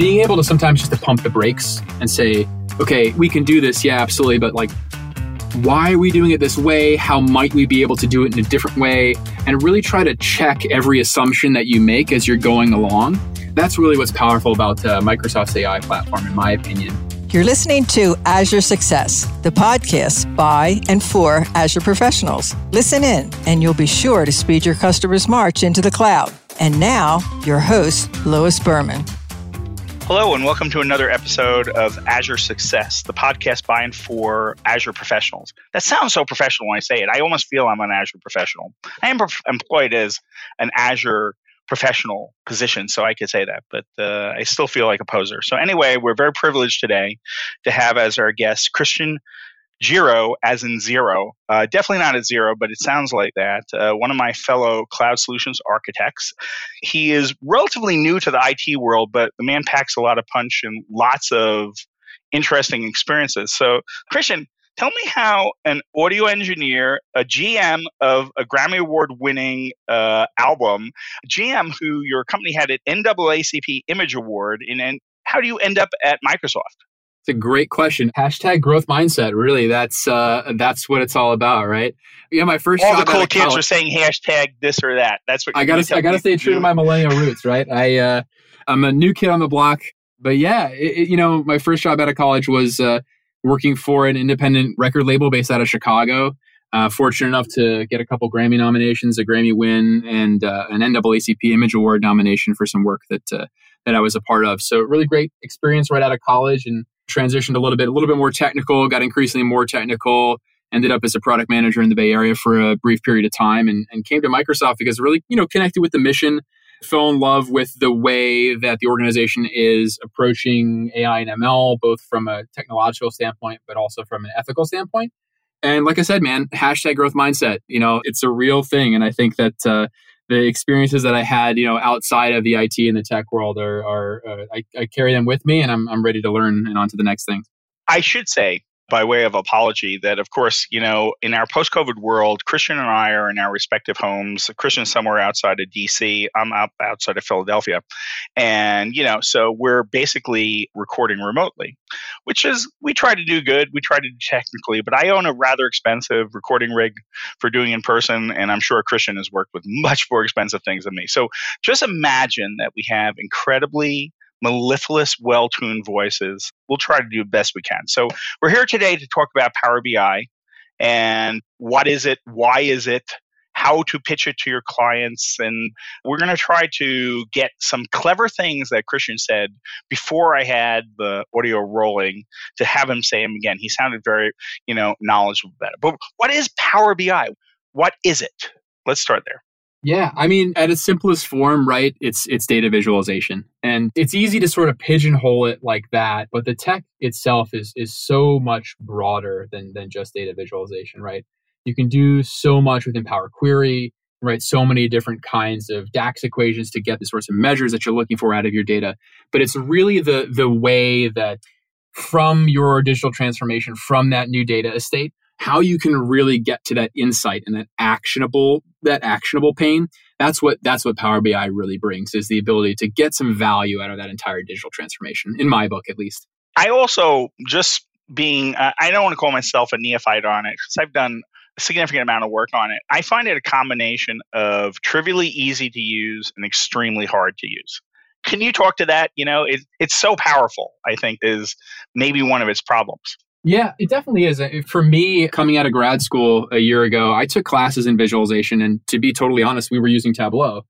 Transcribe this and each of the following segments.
being able to sometimes just to pump the brakes and say, okay, we can do this, yeah, absolutely, but like why are we doing it this way? How might we be able to do it in a different way? And really try to check every assumption that you make as you're going along. That's really what's powerful about uh, Microsoft's AI platform, in my opinion. You're listening to Azure Success, the podcast by and for Azure professionals. Listen in, and you'll be sure to speed your customers' march into the cloud. And now, your host, Louis Berman. Hello, and welcome to another episode of Azure Success, the podcast by and for Azure professionals. That sounds so professional when I say it. I almost feel I'm an Azure professional. I am employed as an Azure professional position, so I could say that, but uh, I still feel like a poser. So, anyway, we're very privileged today to have as our guest Christian Gero, as in zero. Uh, definitely not at zero, but it sounds like that. Uh, one of my fellow cloud solutions architects. He is relatively new to the IT world, but the man packs a lot of punch and lots of interesting experiences. So, Christian, tell me how an audio engineer, a GM of a Grammy Award winning uh, album, GM who your company had an NAACP Image Award, and how do you end up at Microsoft? It's a great question. Hashtag growth mindset. Really, that's uh, that's what it's all about, right? Yeah, my first. All the cool kids college, are saying hashtag this or that. That's what I got to. I got to stay true to my millennial roots, right? I uh, I'm a new kid on the block, but yeah, it, it, you know, my first job out of college was uh, working for an independent record label based out of Chicago. Uh, fortunate enough to get a couple Grammy nominations, a Grammy win, and uh, an NAACP Image Award nomination for some work that uh, that I was a part of. So really great experience right out of college, and transitioned a little bit, a little bit more technical, got increasingly more technical, ended up as a product manager in the Bay Area for a brief period of time and, and came to Microsoft because really, you know, connected with the mission, fell in love with the way that the organization is approaching AI and ML, both from a technological standpoint, but also from an ethical standpoint. And like I said, man, hashtag growth mindset, you know, it's a real thing. And I think that, uh, the experiences that I had, you know, outside of the IT and the tech world are, are uh, I, I, carry them with me, and I'm I'm ready to learn and on to the next thing. I should say by way of apology that, of course, you know, in our post COVID world, Christian and I are in our respective homes. Christian's somewhere outside of DC. I'm out outside of Philadelphia. And, you know, so we're basically recording remotely, which is, we try to do good. We try to do technically, but I own a rather expensive recording rig for doing in person. And I'm sure Christian has worked with much more expensive things than me. So just imagine that we have incredibly mellifluous, well tuned voices. We'll try to do the best we can. So, we're here today to talk about Power BI and what is it, why is it, how to pitch it to your clients. And we're going to try to get some clever things that Christian said before I had the audio rolling to have him say them again. He sounded very, you know, knowledgeable about it. But what is Power BI? What is it? Let's start there. Yeah, I mean, at its simplest form, right? It's it's data visualization, and it's easy to sort of pigeonhole it like that. But the tech itself is is so much broader than than just data visualization, right? You can do so much within Power Query, right? So many different kinds of DAX equations to get the sorts of measures that you're looking for out of your data. But it's really the the way that from your digital transformation, from that new data estate, how you can really get to that insight and that actionable that actionable pain that's what that's what power bi really brings is the ability to get some value out of that entire digital transformation in my book at least. I also just being uh, i don't want to call myself a neophyte on it because i've done a significant amount of work on it. I find it a combination of trivially easy to use and extremely hard to use. Can you talk to that? You know it, it's so powerful i think is maybe one of its problems yeah, it definitely is. For me, coming out of grad school a year ago, I took classes in visualization. And to be totally honest, we were using Tableau.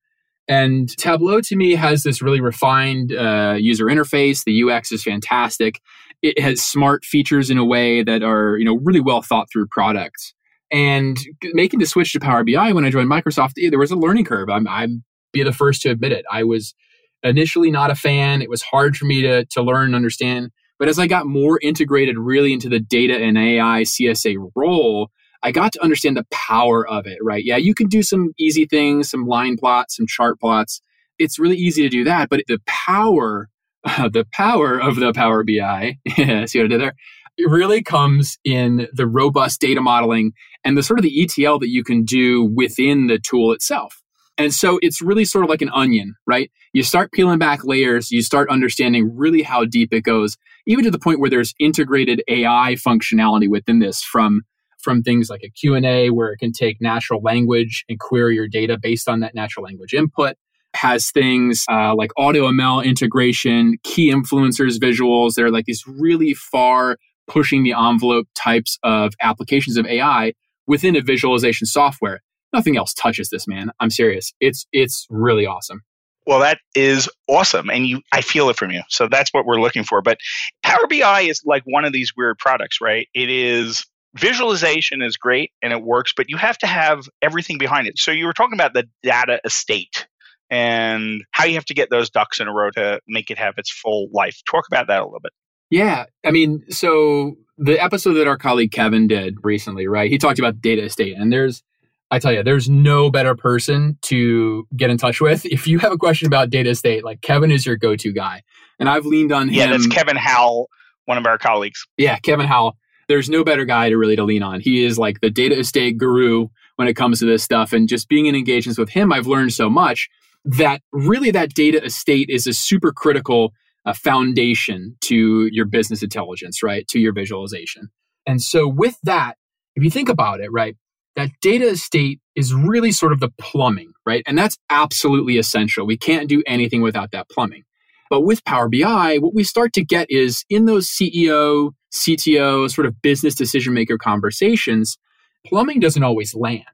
And Tableau to me has this really refined uh, user interface. The UX is fantastic. It has smart features in a way that are, you know, really well thought through products. And making the switch to Power BI when I joined Microsoft, there was a learning curve. I'm, I'm be the first to admit it. I was initially not a fan. It was hard for me to to learn and understand. But as I got more integrated really into the data and AI CSA role, I got to understand the power of it, right? Yeah, you can do some easy things, some line plots, some chart plots. It's really easy to do that, but the power, uh, the power of the Power BI, see what I did there? It really comes in the robust data modeling and the sort of the ETL that you can do within the tool itself. And so it's really sort of like an onion, right? You start peeling back layers, you start understanding really how deep it goes, even to the point where there's integrated AI functionality within this from from things like a Q&A where it can take natural language and query your data based on that natural language input has things uh, like AutoML integration, key influencers visuals. They're like these really far pushing the envelope types of applications of AI within a visualization software. Nothing else touches this, man. I'm serious. It's it's really awesome. Well, that is awesome. And you I feel it from you. So that's what we're looking for. But Power BI is like one of these weird products, right? It is visualization is great and it works, but you have to have everything behind it. So you were talking about the data estate and how you have to get those ducks in a row to make it have its full life. Talk about that a little bit. Yeah. I mean, so the episode that our colleague Kevin did recently, right? He talked about data estate, and there's I tell you, there's no better person to get in touch with. If you have a question about data estate, like Kevin is your go to guy. And I've leaned on yeah, him. Yeah, that's Kevin Howell, one of our colleagues. Yeah, Kevin Howell. There's no better guy to really to lean on. He is like the data estate guru when it comes to this stuff. And just being in engagements with him, I've learned so much that really that data estate is a super critical uh, foundation to your business intelligence, right? To your visualization. And so with that, if you think about it, right, that data estate is really sort of the plumbing, right? And that's absolutely essential. We can't do anything without that plumbing. But with Power BI, what we start to get is in those CEO, CTO, sort of business decision maker conversations, plumbing doesn't always land.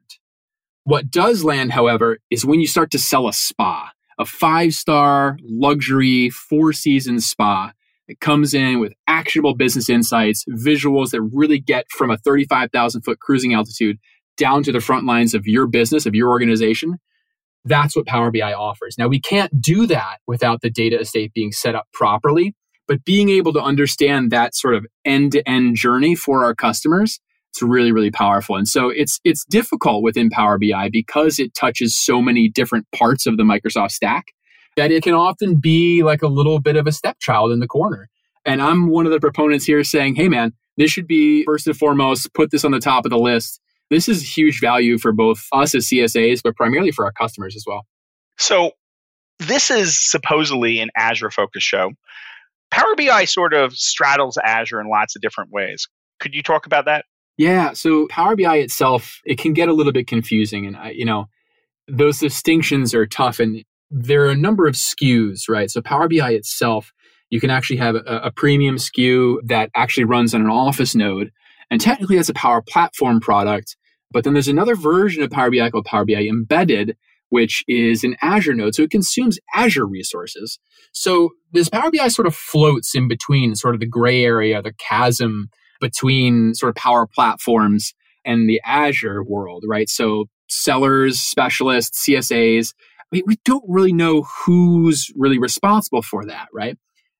What does land, however, is when you start to sell a spa, a five star luxury four season spa it comes in with actionable business insights, visuals that really get from a 35,000 foot cruising altitude down to the front lines of your business, of your organization. That's what Power BI offers. Now, we can't do that without the data estate being set up properly, but being able to understand that sort of end to end journey for our customers, it's really, really powerful. And so it's, it's difficult within Power BI because it touches so many different parts of the Microsoft stack that it can often be like a little bit of a stepchild in the corner. And I'm one of the proponents here saying, hey, man, this should be first and foremost, put this on the top of the list. This is huge value for both us as CSAs, but primarily for our customers as well. So, this is supposedly an Azure focused show. Power BI sort of straddles Azure in lots of different ways. Could you talk about that? Yeah. So, Power BI itself, it can get a little bit confusing. And, I, you know, those distinctions are tough. And there are a number of SKUs, right? So Power BI itself, you can actually have a, a, premium SKU that actually runs on an office node. And technically that's a Power Platform product. But then there's another version of Power BI called Power BI Embedded, which is an Azure node. So it consumes Azure resources. So this Power BI sort of floats in between sort of the gray area, the chasm between sort of Power Platforms and the Azure world, right? So sellers, specialists, CSAs, we, we don't really know who's really responsible for that, right?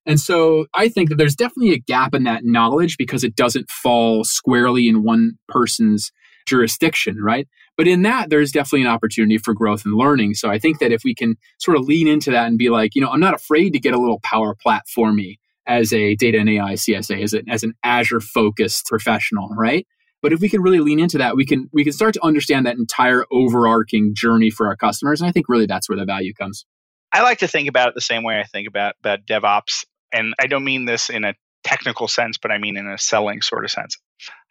And so I think that there's definitely a gap in that knowledge because it doesn't fall squarely in one person's jurisdiction, right? But in that, there's definitely an opportunity for growth and learning. So I think that if we can sort of lean into that and be like, you know, I'm not afraid to get a little power platformy as a data and AI CSA, as, a, as an Azure focused professional, right? But if we can really lean into that, we can we can start to understand that entire overarching journey for our customers. And I think really that's where the value comes. I like to think about it the same way I think about, about DevOps. And I don't mean this in a technical sense, but I mean in a selling sort of sense.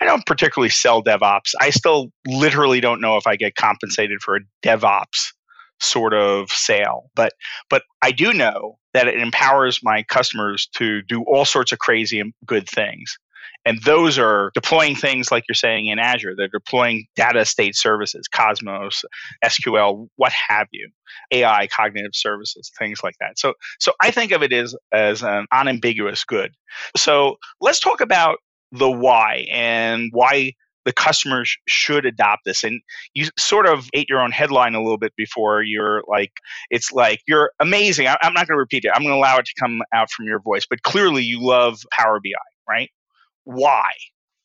I don't particularly sell DevOps. I still literally don't know if I get compensated for a DevOps sort of sale. But but I do know that it empowers my customers to do all sorts of crazy and good things. And those are deploying things like you're saying in Azure. They're deploying data estate services, Cosmos, SQL, what have you, AI, cognitive services, things like that. So, so I think of it as, as an unambiguous good. So let's talk about the why and why the customers should adopt this. And you sort of ate your own headline a little bit before you're like, it's like, you're amazing. I, am not going to repeat it. I'm going to allow it to come out from your voice, but clearly you love Power BI, right? Why?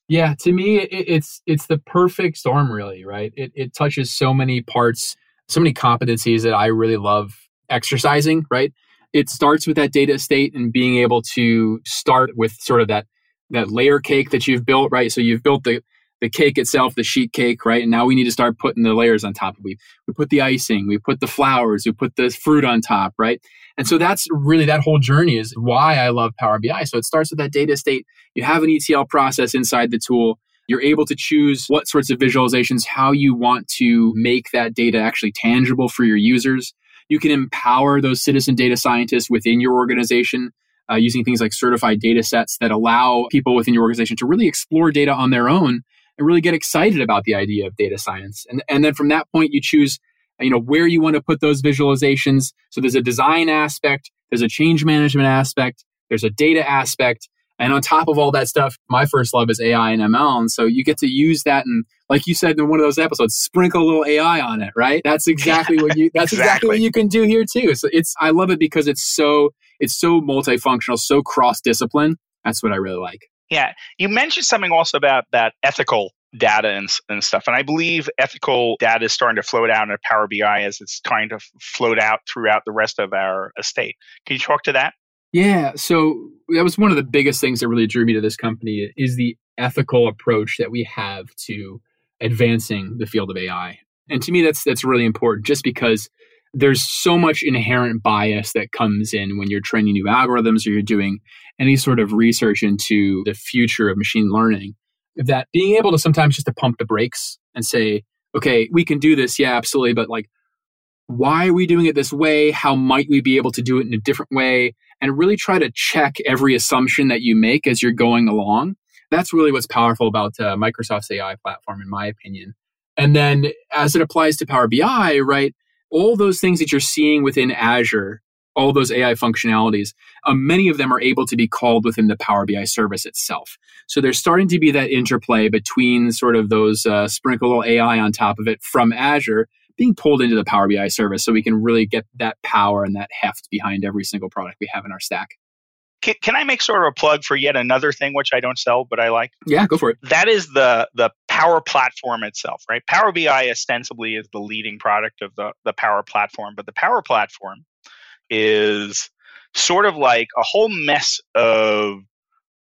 Yeah, to me, it, it's it's the perfect storm, really. Right? It it touches so many parts, so many competencies that I really love exercising. Right? It starts with that data estate and being able to start with sort of that that layer cake that you've built. Right? So you've built the the cake itself, the sheet cake, right? And now we need to start putting the layers on top. Of we we put the icing, we put the flowers, we put the fruit on top, right? And so that's really that whole journey is why I love Power BI. So it starts with that data estate. You have an ETL process inside the tool. You're able to choose what sorts of visualizations, how you want to make that data actually tangible for your users. You can empower those citizen data scientists within your organization uh, using things like certified data sets that allow people within your organization to really explore data on their own and really get excited about the idea of data science. And, and then from that point, you choose you know where you want to put those visualizations. So there's a design aspect there's a change management aspect there's a data aspect and on top of all that stuff my first love is ai and ml and so you get to use that and like you said in one of those episodes sprinkle a little ai on it right? That's exactly what you that's exactly. exactly. what you can do here too. So it's i love it because it's so it's so multifunctional so cross discipline that's what i really like yeah you mentioned something also about that ethical data and, and stuff. And I believe ethical data is starting to float out in Power BI as it's trying to float out throughout the rest of our estate. Can you talk to that? Yeah, so that was one of the biggest things that really drew me to this company is the ethical approach that we have to advancing the field of AI. And to me that's that's really important just because there's so much inherent bias that comes in when you're training new algorithms or you're doing any sort of research into the future of machine learning that being able to sometimes just to pump the brakes and say, okay, we can do this. Yeah, absolutely. But like, why are we doing it this way? How might we be able to do it in a different way? And really try to check every assumption that you make as you're going along. That's really what's powerful about uh, Microsoft's AI platform, in my opinion. And then as it applies to Power BI, right? All those things that you're seeing within Azure all those AI functionalities, um, many of them are able to be called within the Power BI service itself. So there's starting to be that interplay between sort of those uh, sprinkle AI on top of it from Azure being pulled into the Power BI service so we can really get that power and that heft behind every single product we have in our stack. Can, can I make sort of a plug for yet another thing which I don't sell but I like? Yeah, go for it. That is the the Power Platform itself, right? Power BI ostensibly is the leading product of the the Power Platform, but the Power Platform is sort of like a whole mess of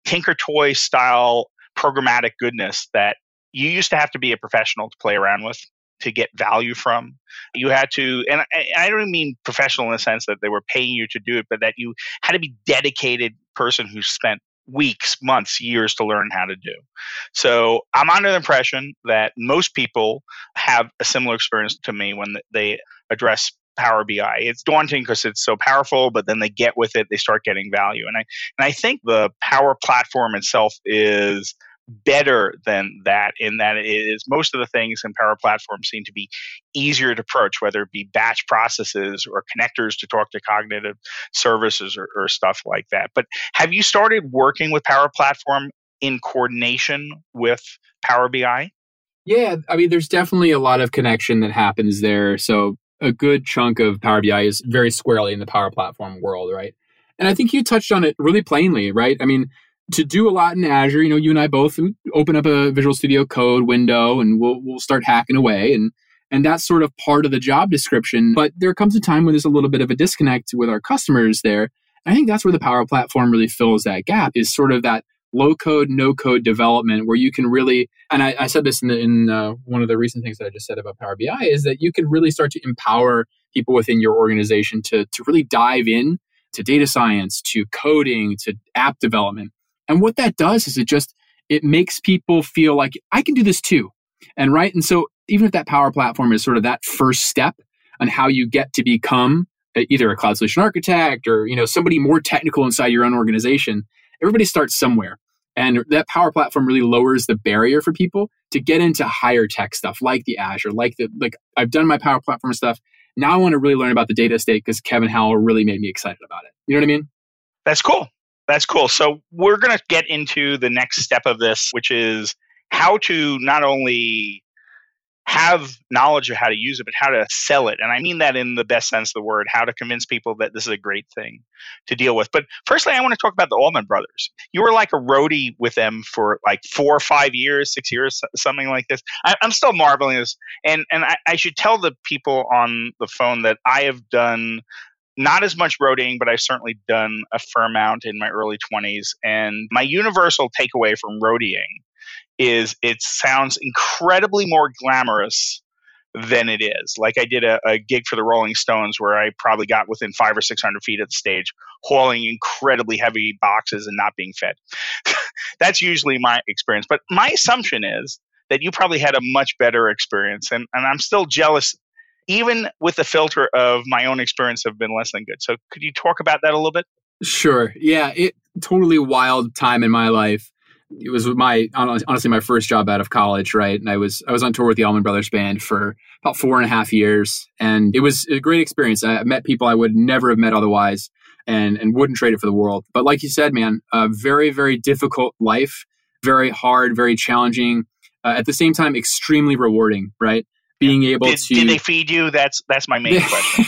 Tinker Toy style programmatic goodness that you used to have to be a professional to play around with to get value from. You had to, and I, don't mean professional in the sense that they were paying you to do it, but that you had to be dedicated person who spent weeks, months, years to learn how to do. So I'm under the impression that most people have a similar experience to me when they address Power BI. It's daunting because it's so powerful, but then they get with it, they start getting value. And I and I think the Power Platform itself is better than that in that it is most of the things in Power Platform seem to be easier to approach, whether it be batch processes or connectors to talk to cognitive services or, or stuff like that. But have you started working with Power Platform in coordination with Power BI? Yeah, I mean, there's definitely a lot of connection that happens there. So a good chunk of Power BI is very squarely in the Power Platform world, right? And I think you touched on it really plainly, right? I mean, to do a lot in Azure, you know, you and I both open up a Visual Studio Code window and we'll we'll start hacking away and and that's sort of part of the job description. But there comes a time when there's a little bit of a disconnect with our customers there. I think that's where the Power Platform really fills that gap is sort of that low code, no code development where you can really, and I, I said this in, the, in uh, one of the recent things that I just said about Power BI, is that you can really start to empower people within your organization to, to really dive in to data science, to coding, to app development. And what that does is it just, it makes people feel like I can do this too. And right. And so even if that power platform is sort of that first step on how you get to become either a cloud solution architect or, you know, somebody more technical inside your own organization, everybody starts somewhere. And that power platform really lowers the barrier for people to get into higher tech stuff like the Azure, like the like I've done my power platform stuff. Now I want to really learn about the data estate because Kevin Howell really made me excited about it. You know what I mean? That's cool. That's cool. So we're to get into the next step of this, which is how to not only have knowledge of how to use it, but how to sell it. And I mean that in the best sense of the word, how to convince people that this is a great thing to deal with. But firstly, I want to talk about the Allman brothers. You were like a roadie with them for like four or five years, six years, something like this. I, am still marveling this. And, and I, I should tell the people on the phone that I have done not as much roadieing, but I've certainly done a fair amount in my early 20s. And my universal takeaway from roadieing is it sounds incredibly more glamorous than it is. Like I did a, a, gig for the Rolling Stones where I probably got within five or six hundred feet of the stage, hauling incredibly heavy boxes and not being fed. That's usually my experience. But my assumption is that you probably had a much better experience, and, and I'm still jealous. Even with the filter of my own experience have been less than good. So could you talk about that a little bit? Sure. Yeah, it totally wild time in my life it was my honestly my first job out of college, right? And I was I was on tour with the Allman Brothers Band for about four and a half years, and it was a great experience. I met people I would never have met otherwise, and and wouldn't trade it for the world. But like you said, man, a very very difficult life, very hard, very challenging. Uh, at the same time, extremely rewarding, right? Being able did, to did they feed you? That's that's my main question.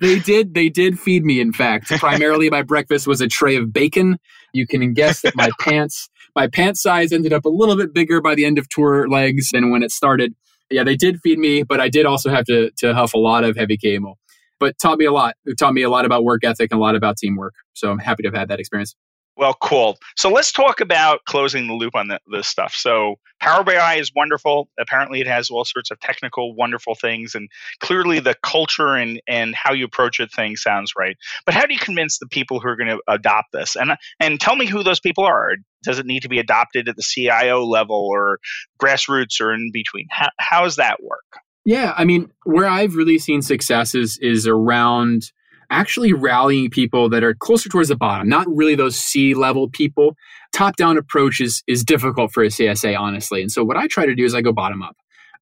they did they did feed me. In fact, primarily my breakfast was a tray of bacon. You can guess that my pants my pant size ended up a little bit bigger by the end of tour legs than when it started. Yeah, they did feed me, but I did also have to to huff a lot of heavy KMO. But taught me a lot. It taught me a lot about work ethic and a lot about teamwork. So I'm happy to have had that experience. Well, cool. So let's talk about closing the loop on the, this stuff. So Power BI is wonderful. Apparently, it has all sorts of technical, wonderful things, and clearly the culture and and how you approach it thing sounds right. But how do you convince the people who are going to adopt this? And and tell me who those people are. Does it need to be adopted at the CIO level or grassroots or in between? How, how does that work? Yeah, I mean, where I've really seen success is, is around actually rallying people that are closer towards the bottom, not really those C level people. Top down approach is, is difficult for a CSA, honestly. And so what I try to do is I go bottom up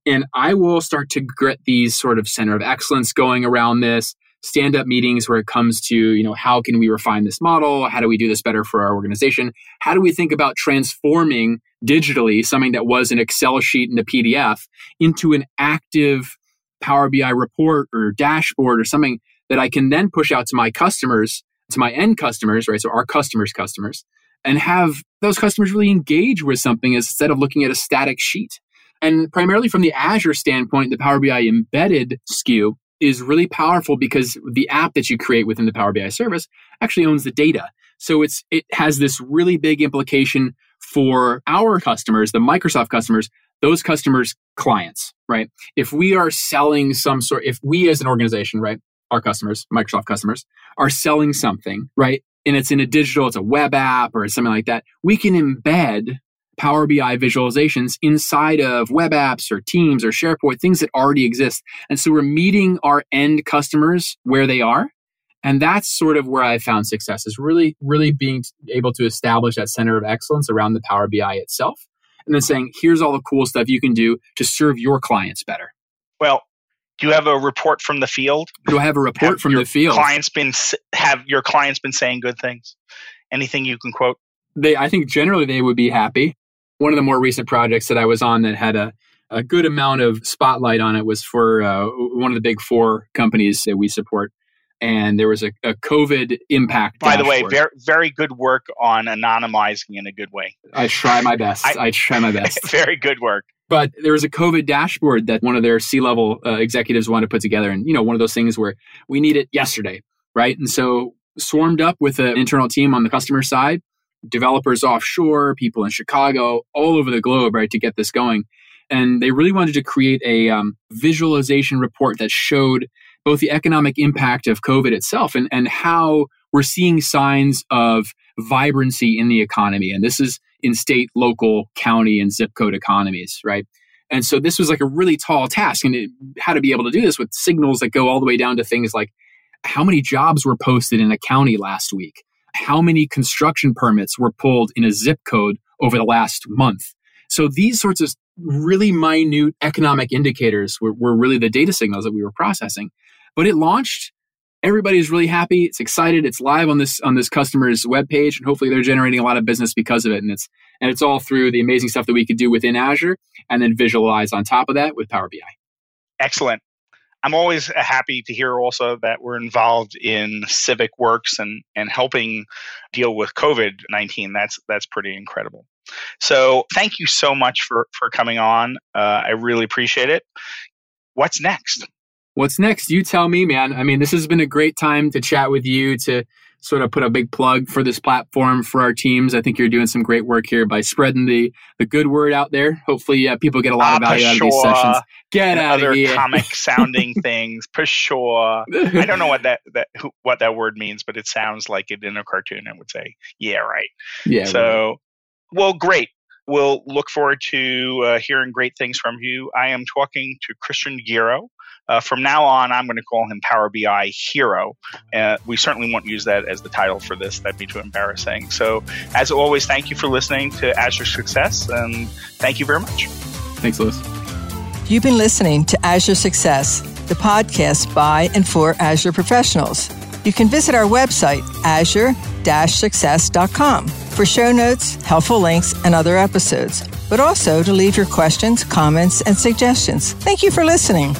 and I will start to get these sort of center of excellence going around this stand up meetings where it comes to, you know, how can we refine this model? How do we do this better for our organization? How do we think about transforming digitally something that was an Excel sheet and a PDF into an active Power BI report or dashboard or something that I can then push out to my customers, to my end customers, right? So our customers' customers, and have those customers really engage with something instead of looking at a static sheet. And primarily from the Azure standpoint, the Power BI embedded SKU is really powerful because the app that you create within the Power BI service actually owns the data. So it's it has this really big implication for our customers, the Microsoft customers, those customers clients, right? If we are selling some sort if we as an organization, right, our customers, Microsoft customers, are selling something, right? And it's in a digital, it's a web app or something like that. We can embed Power BI visualizations inside of web apps or Teams or SharePoint, things that already exist. And so we're meeting our end customers where they are. And that's sort of where I found success is really, really being able to establish that center of excellence around the Power BI itself. And then saying, here's all the cool stuff you can do to serve your clients better. Well, do you have a report from the field? Do I have a report have from the field? Clients been have your clients been saying good things? Anything you can quote? They, I think generally they would be happy. One of the more recent projects that I was on that had a, a good amount of spotlight on it was for uh, one of the big four companies that we support and there was a, a COVID impact. By dashboard. the way, very very good work on anonymizing in a good way. I try my best. I, I try my best. very good work. But there was a COVID dashboard that one of their C level uh, executives wanted to put together, and you know, one of those things where we need it yesterday, right? And so swarmed up with an internal team on the customer side, developers offshore, people in Chicago, all over the globe, right, to get this going. And they really wanted to create a um, visualization report that showed both the economic impact of COVID itself and, and how we're seeing signs of vibrancy in the economy. And this is in state, local, county, and zip code economies, right? And so this was like a really tall task, and it had to be able to do this with signals that go all the way down to things like how many jobs were posted in a county last week, how many construction permits were pulled in a zip code over the last month. So these sorts of really minute economic indicators were, were really the data signals that we were processing. But it launched. Everybody's really happy. It's excited. It's live on this on this customer's webpage, and hopefully they're generating a lot of business because of it. And it's and it's all through the amazing stuff that we could do within Azure, and then visualize on top of that with Power BI. Excellent. I'm always happy to hear also that we're involved in civic works and, and helping deal with COVID 19. That's, that's pretty incredible. So, thank you so much for, for coming on. Uh, I really appreciate it. What's next? What's next? You tell me, man. I mean, this has been a great time to chat with you, to sort of put a big plug for this platform for our teams. I think you're doing some great work here by spreading the the good word out there. Hopefully, uh, people get a lot of value out of these sessions. Get out other of here. comic sounding things. Pshaw. I don't know what that that who, what that word means, but it sounds like it in a cartoon. I would say, yeah, right. Yeah. So, right. well, great. We'll look forward to uh, hearing great things from you. I am talking to Christian Gero. Uh, from now on, I'm going to call him Power BI Hero. Uh, we certainly won't use that as the title for this. That'd be too embarrassing. So, as always, thank you for listening to Azure Success, and thank you very much. Thanks, Lewis. You've been listening to Azure Success, the podcast by and for Azure professionals. You can visit our website, azure-success.com, for show notes, helpful links, and other episodes, but also to leave your questions, comments, and suggestions. Thank you for listening.